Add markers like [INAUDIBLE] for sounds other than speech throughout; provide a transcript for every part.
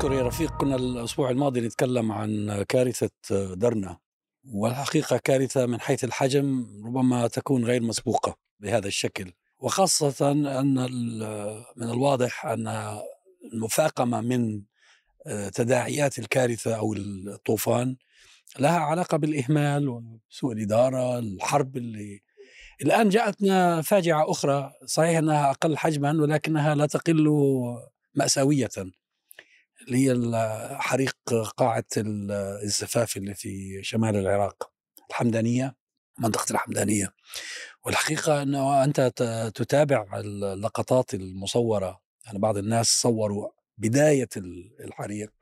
تذكر يا رفيق كنا الأسبوع الماضي نتكلم عن كارثة درنا والحقيقة كارثة من حيث الحجم ربما تكون غير مسبوقة بهذا الشكل. وخاصة أن من الواضح أن المفاقمة من تداعيات الكارثة أو الطوفان لها علاقة بالإهمال وسوء الإدارة الحرب اللي الآن جاءتنا فاجعة أخرى. صحيح أنها أقل حجما ولكنها لا تقل مأساوية. اللي هي حريق قاعة الزفاف اللي في شمال العراق الحمدانية منطقة الحمدانية. والحقيقة أنه أنت تتابع اللقطات المصورة يعني بعض الناس صوروا بداية الحريق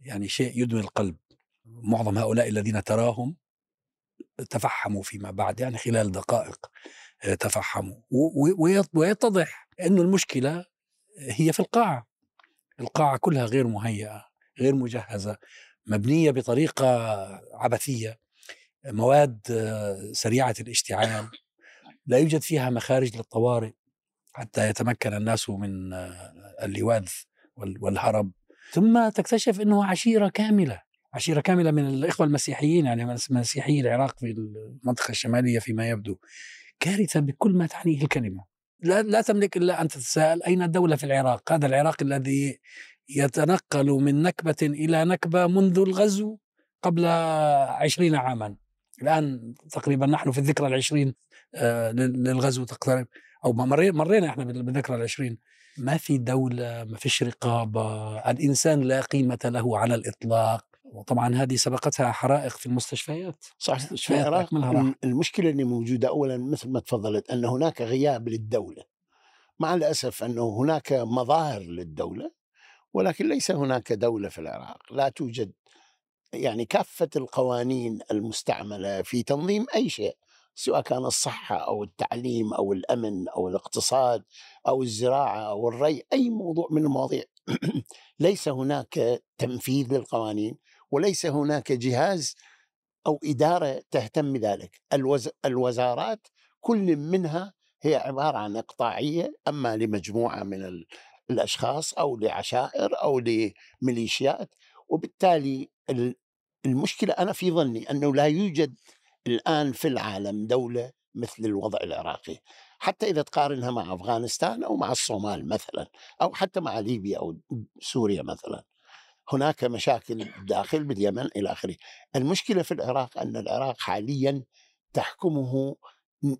يعني شيء يدمي القلب. معظم هؤلاء الذين تراهم تفحموا فيما بعد يعني خلال دقائق تفحموا. ويتضح أن المشكلة هي في القاعة. القاعة كلها غير مهيئة غير مجهزة مبنية بطريقة عبثية. مواد سريعة الاشتعال. لا يوجد فيها مخارج للطوارئ حتى يتمكن الناس من اللواذ والهرب. ثم تكتشف إنه عشيرة كاملة عشيرة كاملة من الإخوة المسيحيين يعني مسيحي العراق في المنطقة الشمالية فيما يبدو كارثة بكل ما تعنيه الكلمة. لا, لا تملك إلا أن تتساءل أين الدولة في العراق؟ هذا العراق الذي يتنقل من نكبة إلى نكبة منذ الغزو قبل عشرين عاما. الآن تقريبا نحن في الذكرى العشرين للغزو تقترب أو مرينا إحنا بالذكرى العشرين. ما في دولة ما فيش رقابة الإنسان لا قيمة له على الإطلاق. وطبعا هذه سبقتها حرائق في المستشفيات صح في العراق المشكلة اللي موجودة أولا مثل ما تفضلت أن هناك غياب للدولة. مع الأسف أنه هناك مظاهر للدولة ولكن ليس هناك دولة في العراق. لا توجد يعني كافة القوانين المستعملة في تنظيم أي شيء سواء كان الصحة أو التعليم أو الأمن أو الاقتصاد أو الزراعة أو الري أي موضوع من المواضيع. [CLEARS THROAT] ليس هناك تنفيذ للقوانين. وليس هناك جهاز أو إدارة تهتم بذلك. الوز... الوزارات كل منها هي عبارة عن إقطاعية أما لمجموعة من الأشخاص أو لعشائر أو لميليشيات. وبالتالي المشكلة أنا في ظني أنه لا يوجد الآن في العالم دولة مثل الوضع العراقي. حتى إذا تقارنها مع أفغانستان أو مع الصومال مثلا أو حتى مع ليبيا أو سوريا مثلا. هناك مشاكل داخل باليمن إلى آخره. المشكلة في العراق أن العراق حاليا تحكمه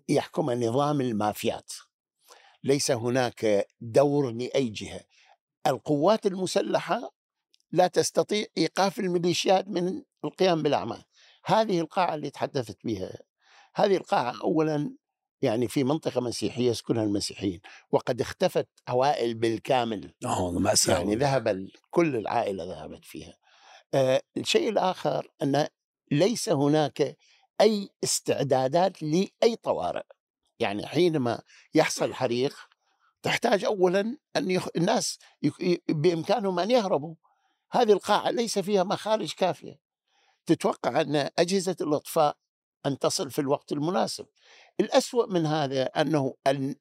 يحكم نظام المافيات. ليس هناك دور لأي جهة. القوات المسلحة لا تستطيع إيقاف الميليشيات من القيام بالأعمال. هذه القاعة اللي تحدثت بها. هذه القاعة أولا يعني في منطقة مسيحية يسكنها المسيحيين وقد اختفت عوائل بالكامل. آه مأساة يعني ذهب كل العائلة ذهبت فيها. آه الشيء الآخر أن ليس هناك أي استعدادات لأي طوارئ. يعني حينما يحصل حريق تحتاج أولا أن يخ... الناس يك... بإمكانهم أن يهربوا. هذه القاعة ليس فيها مخارج كافية. تتوقع أن أجهزة الإطفاء أن تصل في الوقت المناسب. الأسوأ من هذا أنه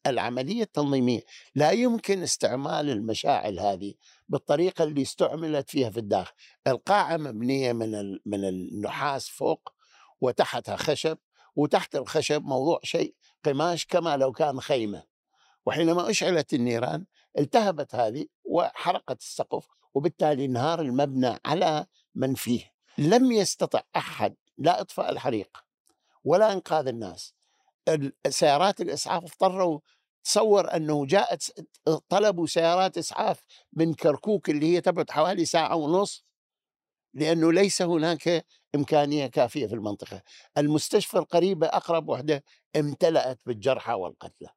العملية التنظيمية لا يمكن استعمال المشاعل هذه بالطريقة اللي استعملت فيها في الداخل. القاعة مبنية من من النحاس فوق وتحتها خشب وتحت الخشب موضوع شيء قماش كما لو كان خيمة. وحينما أشعلت النيران التهبت هذه وحرقت السقف وبالتالي انهار المبنى على من فيه. لم يستطع أحد لا إطفاء الحريق ولا إنقاذ الناس. سيارات الإسعاف اضطروا تصور أنه جاءت طلبوا سيارات إسعاف من كركوك اللي هي تبعد حوالي ساعة ونص لأنه ليس هناك إمكانية كافية في المنطقة. المستشفى القريبة أقرب وحدة امتلأت بالجرحى والقتلى.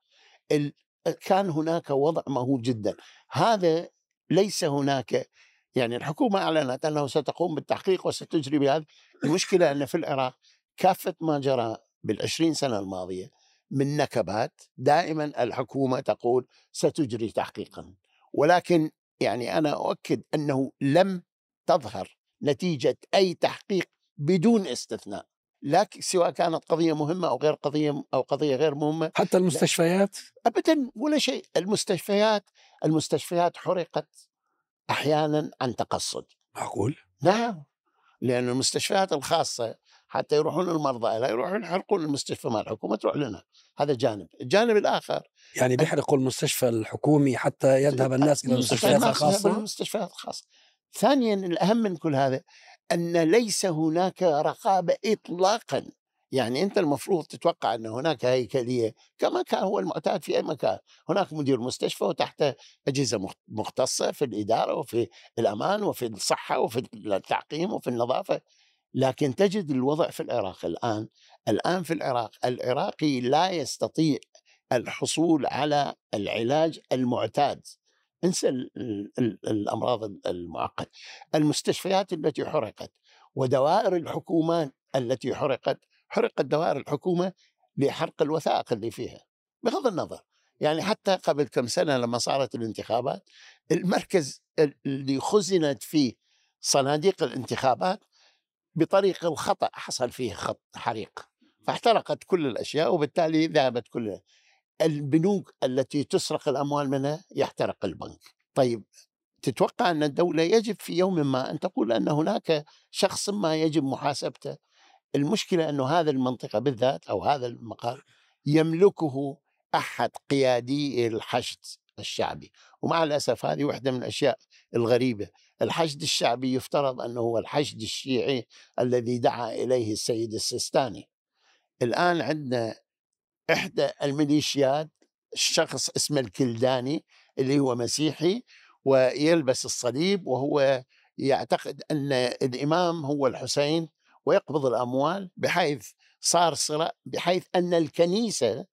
كان هناك وضع مهول جدا. هذا ليس هناك يعني الحكومة أعلنت أنه ستقوم بالتحقيق وستجري بهذا. المشكلة أن في العراق كافة ما جرى بالعشرين سنة الماضية من نكبات دائما الحكومة تقول ستجري تحقيقا. ولكن يعني أنا أؤكد أنه لم تظهر نتيجة أي تحقيق بدون استثناء. لكن سواء كانت قضية مهمة أو غير قضية أو قضية غير مهمة حتى المستشفيات؟ أبدا ولا شيء. المستشفيات المستشفيات حرقت أحيانا عن تقصد. معقول؟ نعم. لأن المستشفيات الخاصة حتى يروحون المرضى لا يروحون يحرقون المستشفى مال الحكومة تروح لنا. هذا جانب. الجانب الآخر يعني بيحرقوا المستشفى الحكومي حتى يذهب الناس إلى المستشفيات الخاصة؟ المستشفيات الخاصة. ثانيا الأهم من كل هذا أن ليس هناك رقابة اطلاقا. يعني أنت المفروض تتوقع أن هناك هيكلية كما كان هو المعتاد في أي مكان، هناك مدير مستشفى وتحته أجهزة مختصة في الإدارة وفي الأمان وفي الصحة وفي التعقيم وفي النظافة، لكن تجد الوضع في العراق الآن، الآن في العراق العراقي لا يستطيع الحصول على العلاج المعتاد. انسى الأمراض المعقده المستشفيات التي حرقت ودوائر الحكومات التي حرقت حرقت دوائر الحكومة لحرق الوثائق اللي فيها بغض النظر. يعني حتى قبل كم سنة لما صارت الانتخابات المركز اللي خزنت فيه صناديق الانتخابات بطريق الخطأ حصل فيه خط حريق فاحترقت كل الأشياء وبالتالي ذهبت كل البنوك التي تسرق الأموال منها يحترق البنك. طيب تتوقع أن الدولة يجب في يوم ما أن تقول أن هناك شخص ما يجب محاسبته؟ المشكلة أنه هذه المنطقة بالذات أو هذا المقال يملكه أحد قيادي الحشد الشعبي ومع الأسف هذه واحدة من الأشياء الغريبة. الحشد الشعبي يفترض أنه هو الحشد الشيعي الذي دعا إليه السيد السيستاني. الآن عندنا إحدى الميليشيات شخص اسمه الكلداني اللي هو مسيحي ويلبس الصليب وهو يعتقد أن الإمام هو الحسين ويقبض الأموال بحيث صار صراع بحيث أن الكنيسة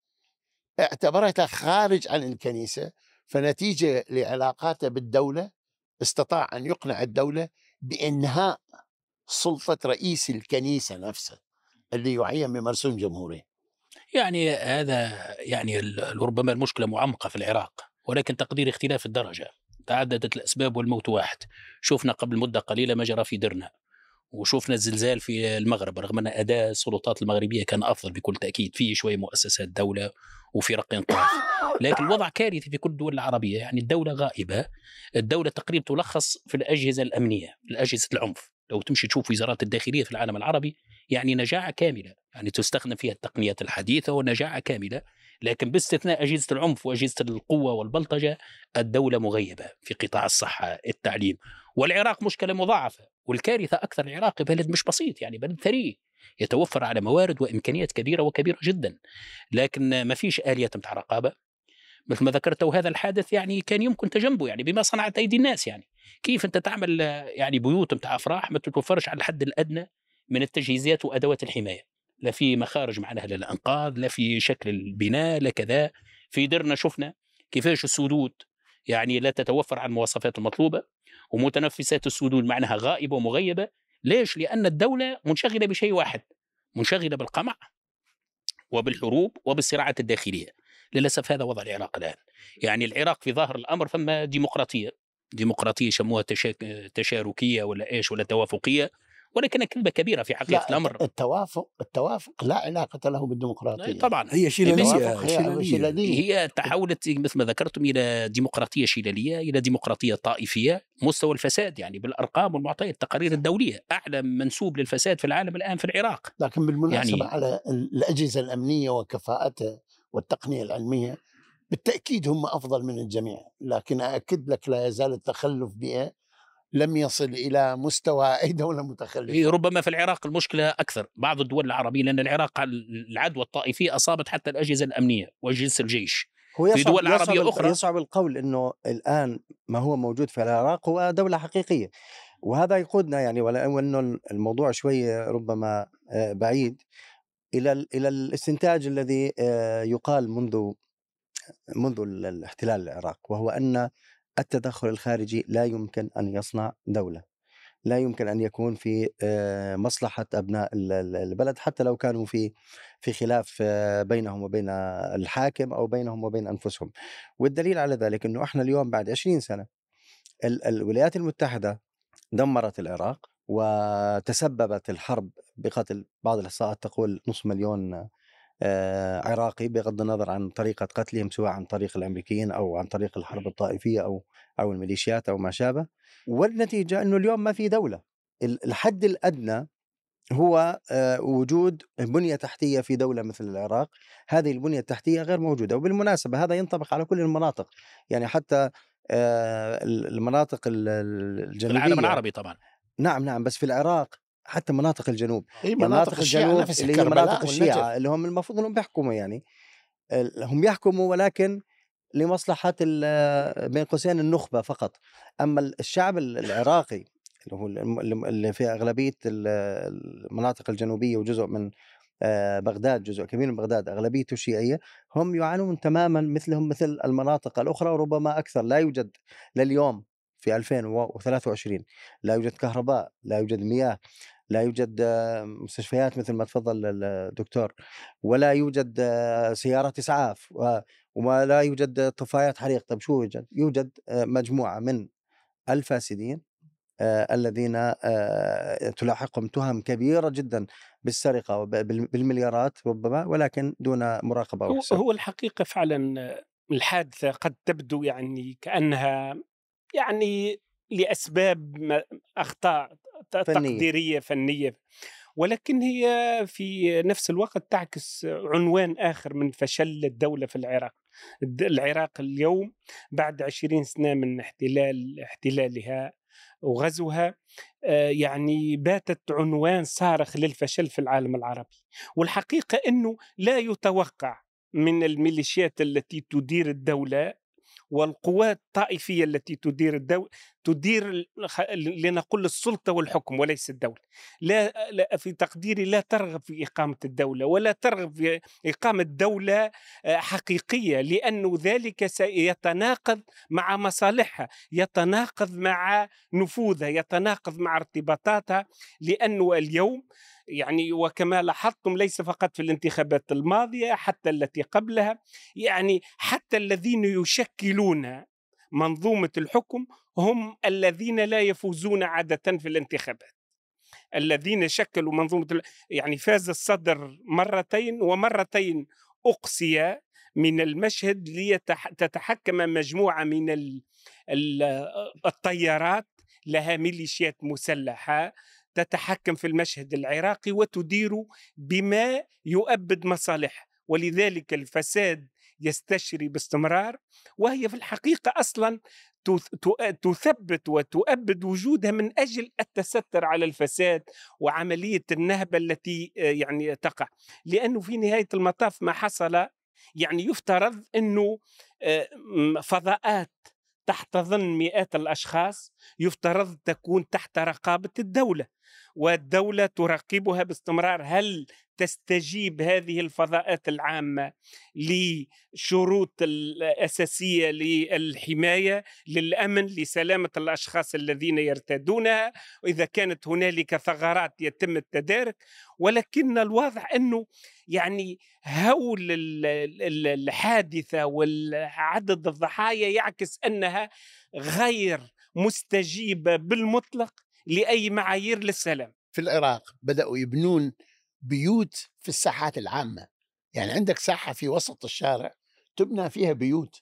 اعتبرتها خارج عن الكنيسة فنتيجة لعلاقاته بالدولة استطاع أن يقنع الدولة بإنهاء سلطة رئيس الكنيسة نفسه اللي يعين بمرسوم جمهوري. يعني هذا يعني ربما المشكلة معمقة في العراق ولكن تقدير اختلاف الدرجة تعددت الأسباب والموت واحد شفنا قبل مدة قليلة ما جرى في درنا وشوفنا الزلزال في المغرب رغم أن أداء السلطات المغربية كان أفضل بكل تأكيد في شوية مؤسسات دولة وفرق انقاذ لكن الوضع كارثي في كل الدول العربية يعني الدولة غائبة. الدولة تقريبا تلخص في الأجهزة الأمنية اجهزه العنف. لو تمشي تشوف وزارات الداخلية في العالم العربي يعني نجاعة كاملة. يعني تستخدم فيها التقنيات الحديثة ونجاعة كاملة. لكن باستثناء أجهزة العنف وأجهزة القوة والبلطجة الدولة مغيبة في قطاع الصحة التعليم. والعراق مشكلة مضاعفة. والكارثة أكثر العراق بلد مش بسيط يعني بلد ثري يتوفر على موارد وإمكانيات كبيرة وكبيرة جدا لكن ما فيش آلية بتاع رقابة. مثل ما ذكرت وهذا الحادث يعني كان يمكن تجنبه يعني بما صنعت أيدي الناس يعني. كيف أنت تعمل يعني بيوت بتاع أفراح ما تتوفرش على الحد الأدنى من التجهيزات وأدوات الحماية. لا في مخارج معناها للانقاذ لا في شكل البناء لا كذا. في درنا شفنا كيفاش السدود يعني لا تتوفر على المواصفات المطلوبه ومتنفسات السدود معناها غائبة ومغيبة. ليش؟ لأن الدولة منشغلة بشيء واحد منشغلة بالقمع وبالحروب وبالصراعات الداخلية. للأسف هذا وضع العراق الآن. يعني العراق في ظاهر الأمر فما ديمقراطية. ديمقراطية يسموها تشاركية ولا إيش ولا توافقية. ولكنها كلمه كبيرة في حقيقة لا الأمر. التوافق التوافق لا علاقة له بالديمقراطية. طبعا. هي شلاليه شلاليه هي تحولت مثل ما ذكرتم إلى ديمقراطية شلاليه إلى ديمقراطية طائفية مستوى الفساد يعني بالأرقام والمعطيات التقارير الدولية أعلى منسوب للفساد في العالم الآن في العراق. لكن بالمناسبة يعني على الأجهزة الأمنية وكفاءتها والتقنية العلمية بالتأكيد هم أفضل من الجميع. لكن اكد لك لا يزال التخلف بها لم يصل إلى مستوى أي دولة متخلفة. ربما في العراق المشكلة أكثر بعض الدول العربية لأن العراق العدوى الطائفية أصابت حتى الأجهزة الأمنية واجهزه الجيش. هو يصعب في دول عربية يصعب أخرى يصعب القول إنه الآن ما هو موجود في العراق هو دولة حقيقية وهذا يقودنا يعني ولو إنه الموضوع شوي ربما آه، بعيد. إلى إلى الاستنتاج الذي آه، يقال منذ منذ الاحتلال العراق وهو أن التدخل الخارجي لا يمكن أن يصنع دولة. لا يمكن أن يكون في آه، مصلحة أبناء البلد حتى لو كانوا في في خلاف آه، بينهم وبين الحاكم أو بينهم وبين أنفسهم. والدليل على ذلك إنه إحنا اليوم بعد 20 سنة الولايات المتحدة دمرت العراق وتسببت الحرب بقتل بعض الاحصاءات تقول نصف مليون عراقي بغض النظر عن طريقة قتلهم سواء عن طريق الأمريكيين أو عن طريق الحرب الطائفية أو أو الميليشيات أو ما شابه. والنتيجة أنه اليوم ما في دولة. الحد الأدنى هو آه، وجود بنية تحتية في دولة مثل العراق. هذه البنية التحتية غير موجودة. وبالمناسبة هذا ينطبق على كل المناطق. يعني حتى المناطق الجنوبية في العالم العربي طبعا. نعم نعم بس في العراق حتى مناطق الجنوب. هي مناطق, مناطق الجنوب اللي هي مناطق الشيعة اللي هم المفروض إنهم بيحكموا يعني. هم يحكموا ولكن لمصلحة بين قوسين النخبة فقط. أما الشعب العراقي اللي هو اللي في أغلبية المناطق الجنوبية وجزء من آه، بغداد جزء كبير من بغداد أغلبيته شيعية هم يعانون تماما مثلهم مثل المناطق الأخرى وربما أكثر. لا يوجد لليوم في 2023 لا يوجد كهرباء لا يوجد مياه. لا يوجد مستشفيات مثل ما تفضل الدكتور ولا يوجد سيارات إسعاف ولا يوجد طفايات حريق طيب شو يوجد؟ يوجد مجموعة من الفاسدين الذين تلاحقهم تهم كبيرة جدا بالسرقة بالمليارات ربما ولكن دون مراقبة هو, هو الحقيقة فعلا الحادثة قد تبدو يعني كأنها يعني لأسباب أخطاء فنية. تقديرية فنية. ولكن هي في نفس الوقت تعكس عنوان آخر من فشل الدولة في العراق. العراق اليوم بعد عشرين سنة من احتلال احتلالها وغزوها آه، يعني باتت عنوان صارخ للفشل في العالم العربي. والحقيقة أنه لا يتوقع من الميليشيات التي تدير الدولة والقوات الطائفية التي تدير الدولة تدير لنقول السلطة والحكم وليس الدولة. لا, لا في تقديري لا ترغب في إقامة الدولة ولا ترغب في إقامة دولة آه، حقيقية لأن ذلك سيتناقض مع مصالحها يتناقض مع نفوذها يتناقض مع ارتباطاتها لأنه اليوم يعني وكما لاحظتم ليس فقط في الانتخابات الماضية حتى التي قبلها يعني حتى الذين يشكلون منظومة الحكم هم الذين لا يفوزون عادة في الانتخابات. الذين شكلوا منظومة يعني فاز الصدر مرتين ومرتين أقصي من المشهد لتتحكم مجموعة من الطيارات لها ميليشيات مسلحة تتحكم في المشهد العراقي وتدير بما يؤبد مصالحها ولذلك الفساد يستشري باستمرار وهي في الحقيقة أصلا تثبت وتؤبد وجودها من أجل التستر على الفساد وعملية النهبه التي يعني تقع. لأنه في نهاية المطاف ما حصل يعني يفترض أنه آه، فضاءات تحت ظن مئات الأشخاص يفترض تكون تحت رقابة الدولة. والدولة تراقبها باستمرار. هل تستجيب هذه الفضاءات العامة لشروط الأساسية للحماية للأمن لسلامة الأشخاص الذين يرتادونها واذا كانت هنالك ثغرات يتم التدارك. ولكن الواضح أنه يعني هول الحادثة وعدد الضحايا يعكس أنها غير مستجيبة بالمطلق. لأي معايير للسلام. في العراق بدأوا يبنون بيوت في الساحات العامة. يعني عندك ساحة في وسط الشارع تبنى فيها بيوت.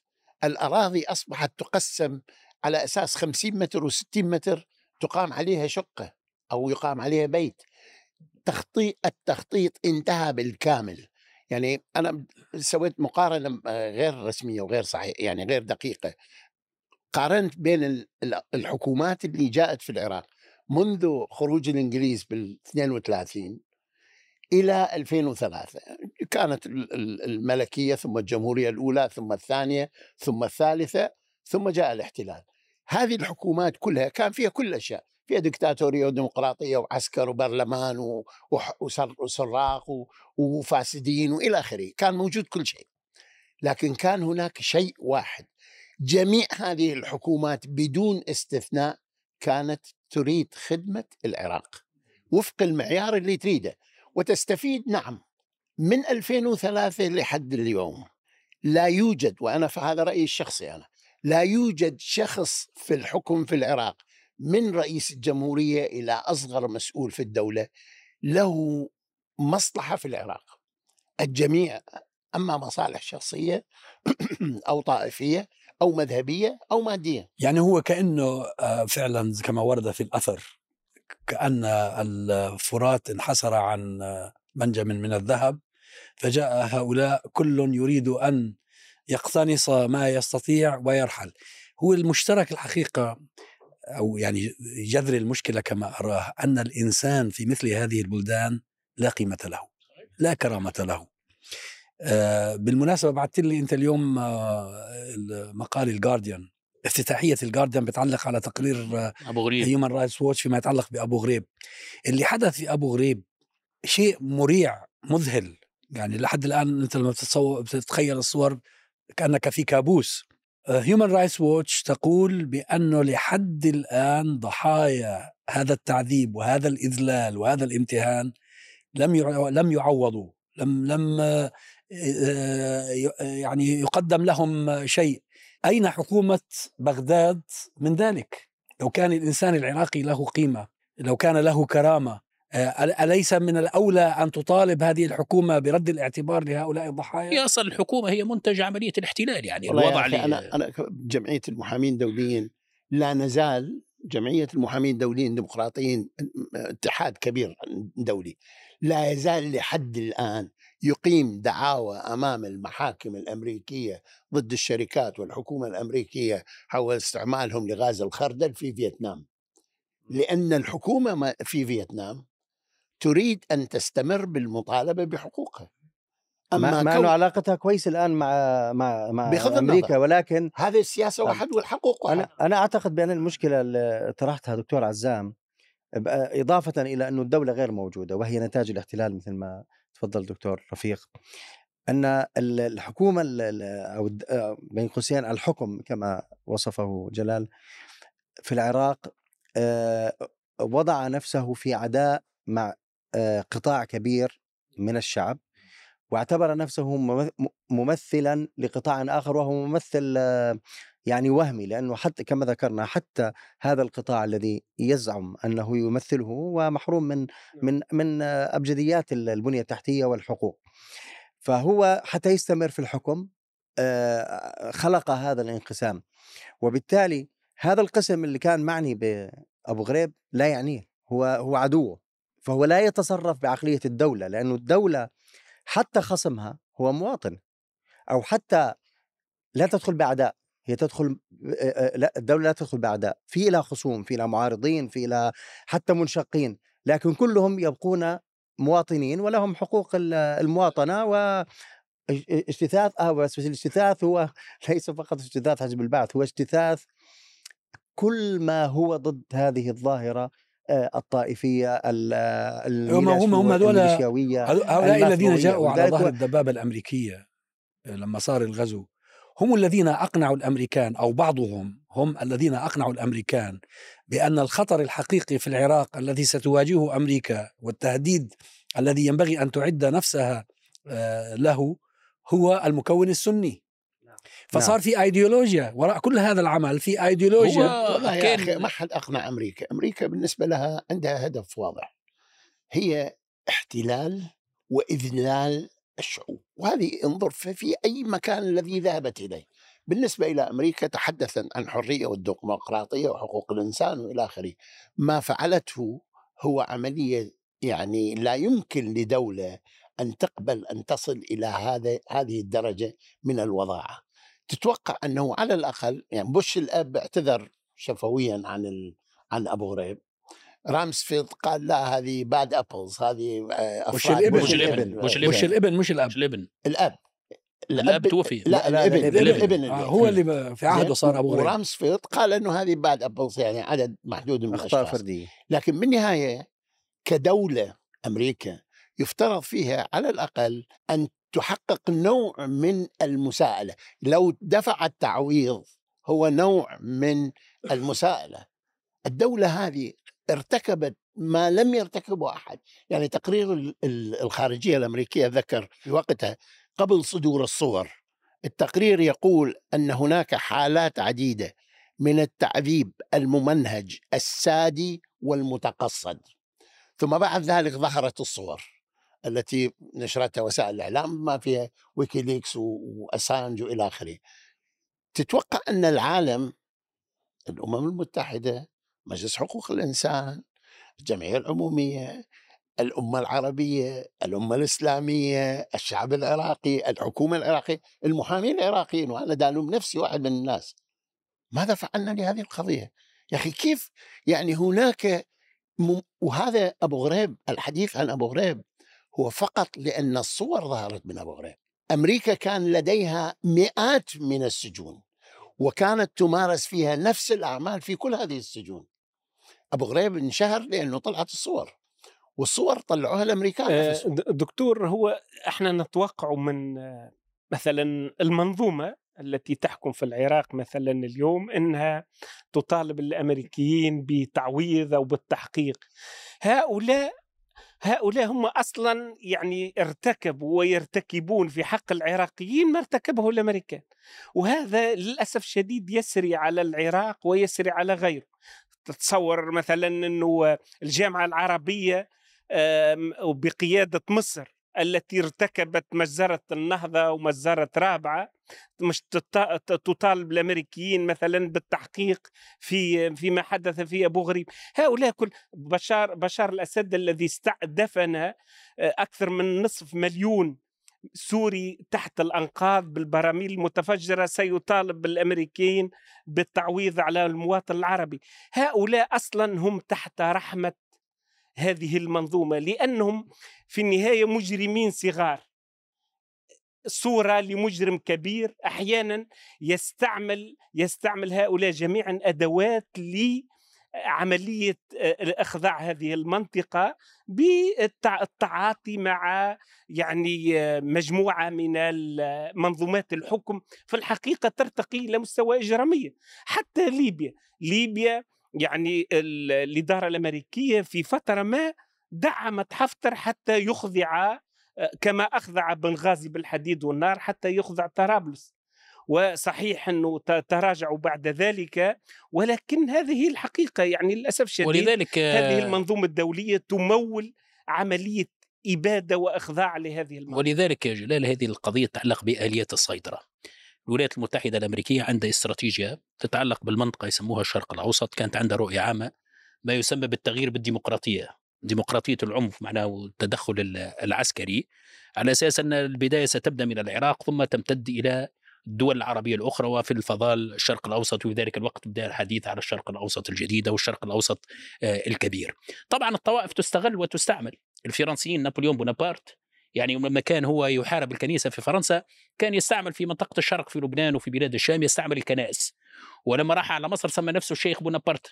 الأراضي أصبحت تقسم على أساس 50 متر و60 متر تقام عليها شقة أو يقام عليها بيت. تخطيط التخطيط انتهى بالكامل. يعني أنا سويت مقارنة غير رسمية وغير صحيح يعني غير دقيقة. قارنت بين الحكومات اللي جاءت في العراق منذ خروج الإنجليز بال 32 إلى 2003 كانت الملكية ثم الجمهورية الأولى ثم الثانية ثم الثالثة ثم جاء الاحتلال. هذه الحكومات كلها كان فيها كل الأشياء فيها دكتاتورية وديمقراطية وعسكر وبرلمان وسراق وفاسدين وإلى آخره. كان موجود كل شيء. لكن كان هناك شيء واحد. جميع هذه الحكومات بدون استثناء كانت تريد خدمة العراق. وفق المعيار اللي تريده. وتستفيد نعم من 2003 لحد اليوم. لا يوجد وأنا هذا رأيي الشخصي أنا لا يوجد شخص في الحكم في العراق من رئيس الجمهورية إلى أصغر مسؤول في الدولة له مصلحة في العراق. الجميع أما مصالح شخصية أو طائفية أو مذهبية أو مادية. يعني هو كأنه آه، فعلا كما ورد في الأثر كأن الفرات انحسر عن منجم من الذهب فجاء هؤلاء كل يريد أن يقتنص ما يستطيع ويرحل. هو المشترك الحقيقة أو يعني جذر المشكلة كما أراه أن الإنسان في مثل هذه البلدان لا قيمة له لا كرامة له. آه، بالمناسبة بعثت لي أنت اليوم آه، مقال الجارديان افتتاحية الجارديان بتعلق على تقرير آه، أبو غريب. هيومن رايتس ووتش فيما يتعلق بأبو غريب. اللي حدث في أبو غريب شيء مريع مذهل. يعني لحد الآن أنت لما بتتصور بتتخيل الصور كأنك في كابوس. هيومن رايتس ووتش تقول بأنه لحد الآن ضحايا هذا التعذيب وهذا الإذلال وهذا الامتهان لم لم يعوضوا لم لم آه، يعني يقدم لهم شيء أين حكومة بغداد من ذلك لو كان الإنسان العراقي له قيمة لو كان له كرامة آه، أليس من الأولى أن تطالب هذه الحكومة برد الاعتبار لهؤلاء الضحايا؟ هي أصل الحكومة هي منتج عملية الاحتلال يعني الوضع اللي أنا أنا جمعية المحامين الدوليين لا نزال جمعية المحامين الدوليين الديمقراطيين اتحاد كبير دولي لا يزال لحد الآن يقيم دعاوى أمام المحاكم الأمريكية ضد الشركات والحكومة الأمريكية حول استعمالهم لغاز الخردل في فيتنام. لأن الحكومة في فيتنام تريد أن تستمر بالمطالبة بحقوقها. أما ما كون... علاقتها كويس الآن مع مع مع أمريكا النظر. ولكن هذه السياسة واحد والحقوق واحد. أنا أنا أعتقد بأن المشكلة اللي طرحتها دكتور عزام إضافة إلى أنه الدولة غير موجودة وهي نتاج الاحتلال مثل ما تفضل دكتور رفيق. أن الحكومة أو آه، بين قوسين الحكم كما وصفه جلال في العراق آه، وضع نفسه في عداء مع آه، قطاع كبير من الشعب واعتبر نفسه ممثلا لقطاع آخر وهو ممثل يعني وهمي لأنه حتى كما ذكرنا حتى هذا القطاع الذي يزعم أنه يمثله هو محروم من نعم. من من أبجديات البنية التحتية والحقوق. فهو حتى يستمر في الحكم خلق هذا الانقسام وبالتالي هذا القسم اللي كان معني بأبو غريب لا يعنيه هو هو عدوه فهو لا يتصرف بعقلية الدولة لأنه الدولة حتى خصمها هو مواطن أو حتى لا تدخل بأعداء هي تدخل لأ الدولة لا تدخل باعداء في لها خصوم في لها معارضين في لها حتى منشقين لكن كلهم يبقون مواطنين ولهم حقوق المواطنة و اجتثاث آه بس الاجتثاث هو [LAUGHS] ليس فقط اجتثاث حزب البعث هو اجتثاث كل ما هو ضد هذه الظاهرة الطائفية هم هم هم هذول هؤلاء الذين جاءوا على ظهر الدبابة الأمريكية لما صار الغزو. هم الذين أقنعوا الأمريكان أو بعضهم هم الذين أقنعوا الأمريكان بأن الخطر الحقيقي في العراق الذي ستواجهه أمريكا والتهديد الذي ينبغي أن تعد نفسها آه، له هو المكون السني نعم. فصار نعم. في ايديولوجيا وراء كل هذا العمل في ايديولوجيا والله يا أخي ما حد أقنع أمريكا، أمريكا بالنسبة لها عندها هدف واضح هي احتلال وإذلال الشعوب وهذه انظر في أي مكان الذي ذهبت إليه. بالنسبة إلى أمريكا تحدثا عن الحرية والديمقراطية وحقوق الإنسان وإلى آخره. ما فعلته هو عملية يعني لا يمكن لدولة أن تقبل أن تصل إلى هذا هذه الدرجة من الوضاعة. تتوقع أنه على الأقل يعني بوش الأب اعتذر شفويا عن عن أبو غريب رامسفيلد قال لا هذه bad apples هذه آه، مش الإبن؟ مش الإبن؟ مش الابن مش الإبن؟ مش الأب. مش الإبن؟ الأب. الأب توفي. لا, لا الإبن الإبن. آه هو اللي في عهده صار أبو غريب. ورامسفيلد قال إنه هذه bad apples يعني عدد محدود من أخطاء فردية. لكن بالنهاية كدولة أمريكا يفترض فيها على الأقل أن تحقق نوع من المساءلة. لو دفع التعويض هو نوع من المساءلة. الدولة هذه ارتكبت ما لم يرتكبه أحد، يعني تقرير الخارجية الأمريكية ذكر في وقتها قبل صدور الصور التقرير يقول أن هناك حالات عديدة من التعذيب الممنهج السادي والمتقصد. ثم بعد ذلك ظهرت الصور التي نشرتها وسائل الإعلام ما فيها ويكيليكس وأسانج وإلى آخره. تتوقع أن العالم الأمم المتحدة مجلس حقوق الإنسان الجمعية العمومية الأمة العربية الأمة الإسلامية الشعب العراقي الحكومة العراقية المحامين العراقيين وأنا دالوم نفسي واحد من الناس. ماذا فعلنا لهذه القضية؟ يا أخي كيف يعني هناك وهذا أبو غريب الحديث عن أبو غريب هو فقط لأن الصور ظهرت من أبو غريب. أمريكا كان لديها مئات من السجون. وكانت تمارس فيها نفس الأعمال في كل هذه السجون. أبو غريب انشهر لأنه طلعت الصور والصور طلعوها الأمريكان آه، دكتور هو إحنا نتوقع من مثلا المنظومة التي تحكم في العراق مثلا اليوم إنها تطالب الأمريكيين بتعويض أو بالتحقيق. هؤلاء هؤلاء هم أصلا يعني ارتكبوا ويرتكبون في حق العراقيين ما ارتكبه الأمريكان. وهذا للأسف شديد يسري على العراق ويسري على غيره. تتصور مثلا إنه الجامعة العربية بقياده مصر التي ارتكبت مجزرة النهضة ومجزرة رابعة مش تطالب الأمريكيين مثلا بالتحقيق في فيما حدث في أبو غريب. هؤلاء كل بشار بشار الأسد الذي استعدفنا آه، أكثر من نصف مليون سوري تحت الأنقاض بالبراميل المتفجرة سيطالب بالامريكيين بالتعويض على المواطن العربي. هؤلاء أصلا هم تحت رحمة هذه المنظومة لأنهم في النهاية مجرمين صغار. صورة لمجرم كبير أحيانا يستعمل يستعمل هؤلاء جميعا أدوات لعملية اخضاع هذه المنطقة بالتعاطي مع يعني مجموعة من منظومات الحكم. في الحقيقة ترتقي إلى مستوى اجراميه حتى ليبيا ليبيا يعني الإدارة الأمريكية في فترة ما دعمت حفتر حتى يخضع آه، كما أخضع بنغازي بالحديد والنار حتى يخضع طرابلس. وصحيح أنه تراجعوا بعد ذلك ولكن هذه الحقيقة يعني للأسف الشديد ولذلك هذه المنظومة الدولية تمول عملية إبادة وإخضاع لهذه المنظومة ولذلك يا جلال هذه القضية تتعلق بآليات السيطرة. الولايات المتحدة الأمريكية عندها استراتيجية تتعلق بالمنطقة يسموها الشرق الأوسط كانت عندها رؤية عامة ما يسمى بالتغيير بالديمقراطية ديمقراطية العنف معناه التدخل العسكري على أساس أن البداية ستبدأ من العراق ثم تمتد إلى الدول العربية الأخرى وفي الفضاء الشرق الأوسط وفي ذلك الوقت بدأ الحديث على الشرق الأوسط الجديد أو الشرق الأوسط آه، الكبير. طبعا الطوائف تستغل وتستعمل الفرنسيين نابليون بونابرت يعني لما كان هو يحارب الكنيسة في فرنسا كان يستعمل في منطقة الشرق في لبنان وفي بلاد الشام يستعمل الكنائس. ولما راح على مصر سمى نفسه الشيخ بونابرت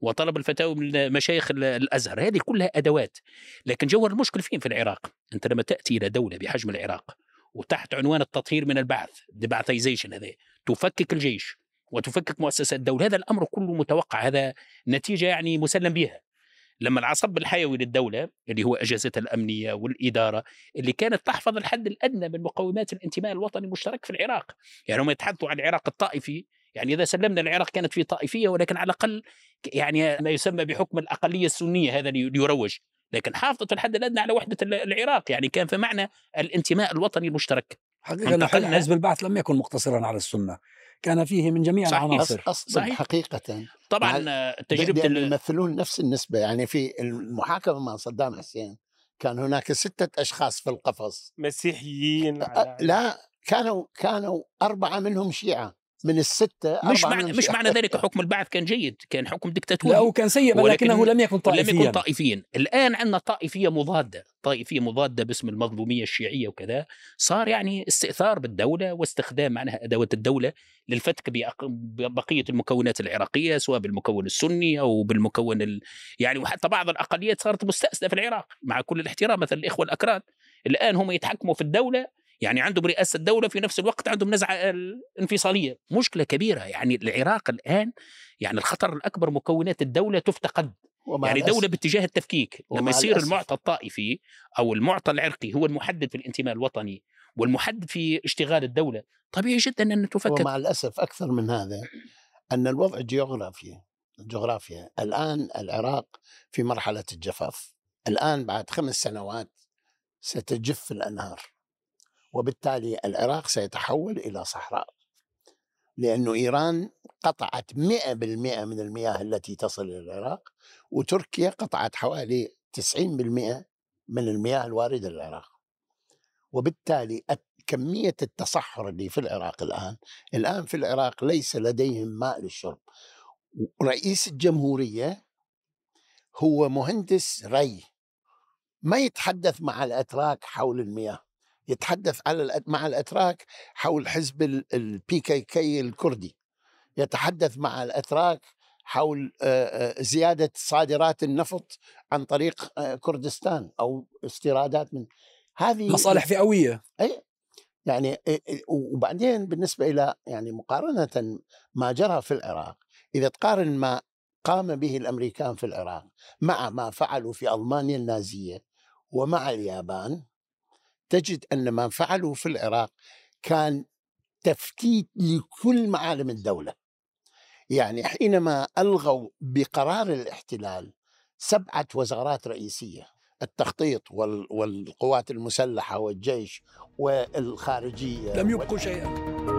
وطلب الفتاوى من مشايخ الأزهر. هذه كلها أدوات. لكن جوهر المشكل فين في العراق؟ أنت لما تأتي إلى دولة بحجم العراق وتحت عنوان التطهير من البعث de-Baathification هذا تفكك الجيش وتفكك مؤسسات الدولة هذا الأمر كله متوقع. هذا نتيجة يعني مسلم بها. لما العصب الحيوي للدولة اللي هو أجهزتها الأمنية والإدارة اللي كانت تحفظ الحد الأدنى من مقومات الانتماء الوطني المشترك في العراق. يعني هم يتحدثوا عن العراق الطائفي يعني إذا سلمنا العراق كانت فيه طائفية ولكن على الأقل يعني ما يسمى بحكم الأقلية السنية هذا ليروج لكن حافظت الحد الأدنى على وحدة العراق يعني كان في معنى الانتماء الوطني المشترك. حقيقة حزب البعث لم يكن مقتصرا على السنة. كان فيه من جميع صحيح. العناصر أصلا صحيح. حقيقة طبعا تجربة يمثلون نفس النسبة يعني في المحاكمة مع صدام حسين كان هناك ستة أشخاص في القفص مسيحيين لا كانوا كانوا أربعة منهم شيعة من الستة مش معنى مش معنى ذلك حكم البعث كان جيد كان حكم دكتاتوري. لا هو كان سيء ولكنه لم يكن طائفيا لم يكن طائفيا. الآن عندنا طائفية مضادة طائفية مضادة باسم المظلومية الشيعية وكذا. صار يعني استئثار بالدولة واستخدام معناها أدوات الدولة للفتك ببقية المكونات العراقية سواء بالمكون السني أو بالمكون ال... يعني وحتى بعض الأقليات صارت مستأسدة في العراق مع كل الاحترام مثلا الإخوة الأكراد. الآن هم يتحكموا في الدولة يعني عندهم رئاسة الدولة في نفس الوقت عندهم نزعة الانفصالية. مشكلة كبيرة يعني العراق الآن يعني الخطر الأكبر مكونات الدولة تفتقد. يعني دولة باتجاه التفكيك. لما يصير الأسف. المعطى الطائفي أو المعطى العرقي هو المحدد في الانتماء الوطني والمحدد في اشتغال الدولة طبيعي جدا أن تفكك. ومع الأسف أكثر من هذا أن الوضع الجغرافي الجغرافيا الآن العراق في مرحلة الجفاف. الآن بعد خمس سنوات ستجف الأنهار. وبالتالي العراق سيتحول إلى صحراء لأن إيران قطعت 100% من المياه التي تصل إلى العراق وتركيا قطعت حوالي 90% من المياه الواردة للعراق. وبالتالي كمية التصحر اللي في العراق الآن الآن في العراق ليس لديهم ماء للشرب. رئيس الجمهورية هو مهندس ري ما يتحدث مع الأتراك حول المياه. يتحدث على مع الأتراك حول حزب ال PKK الكردي. يتحدث مع الأتراك حول زيادة صادرات النفط عن طريق كردستان أو استيرادات من هذه مصالح فئوية. اي يعني وبعدين بالنسبة إلى يعني مقارنة ما جرى في العراق إذا تقارن ما قام به الأمريكان في العراق مع ما فعلوا في ألمانيا النازية ومع اليابان تجد أن ما فعلوا في العراق كان تفتيت لكل معالم الدولة. يعني حينما ألغوا بقرار الاحتلال سبعة وزارات رئيسية التخطيط والقوات المسلحة والجيش والخارجية لم يبقوا شيئا.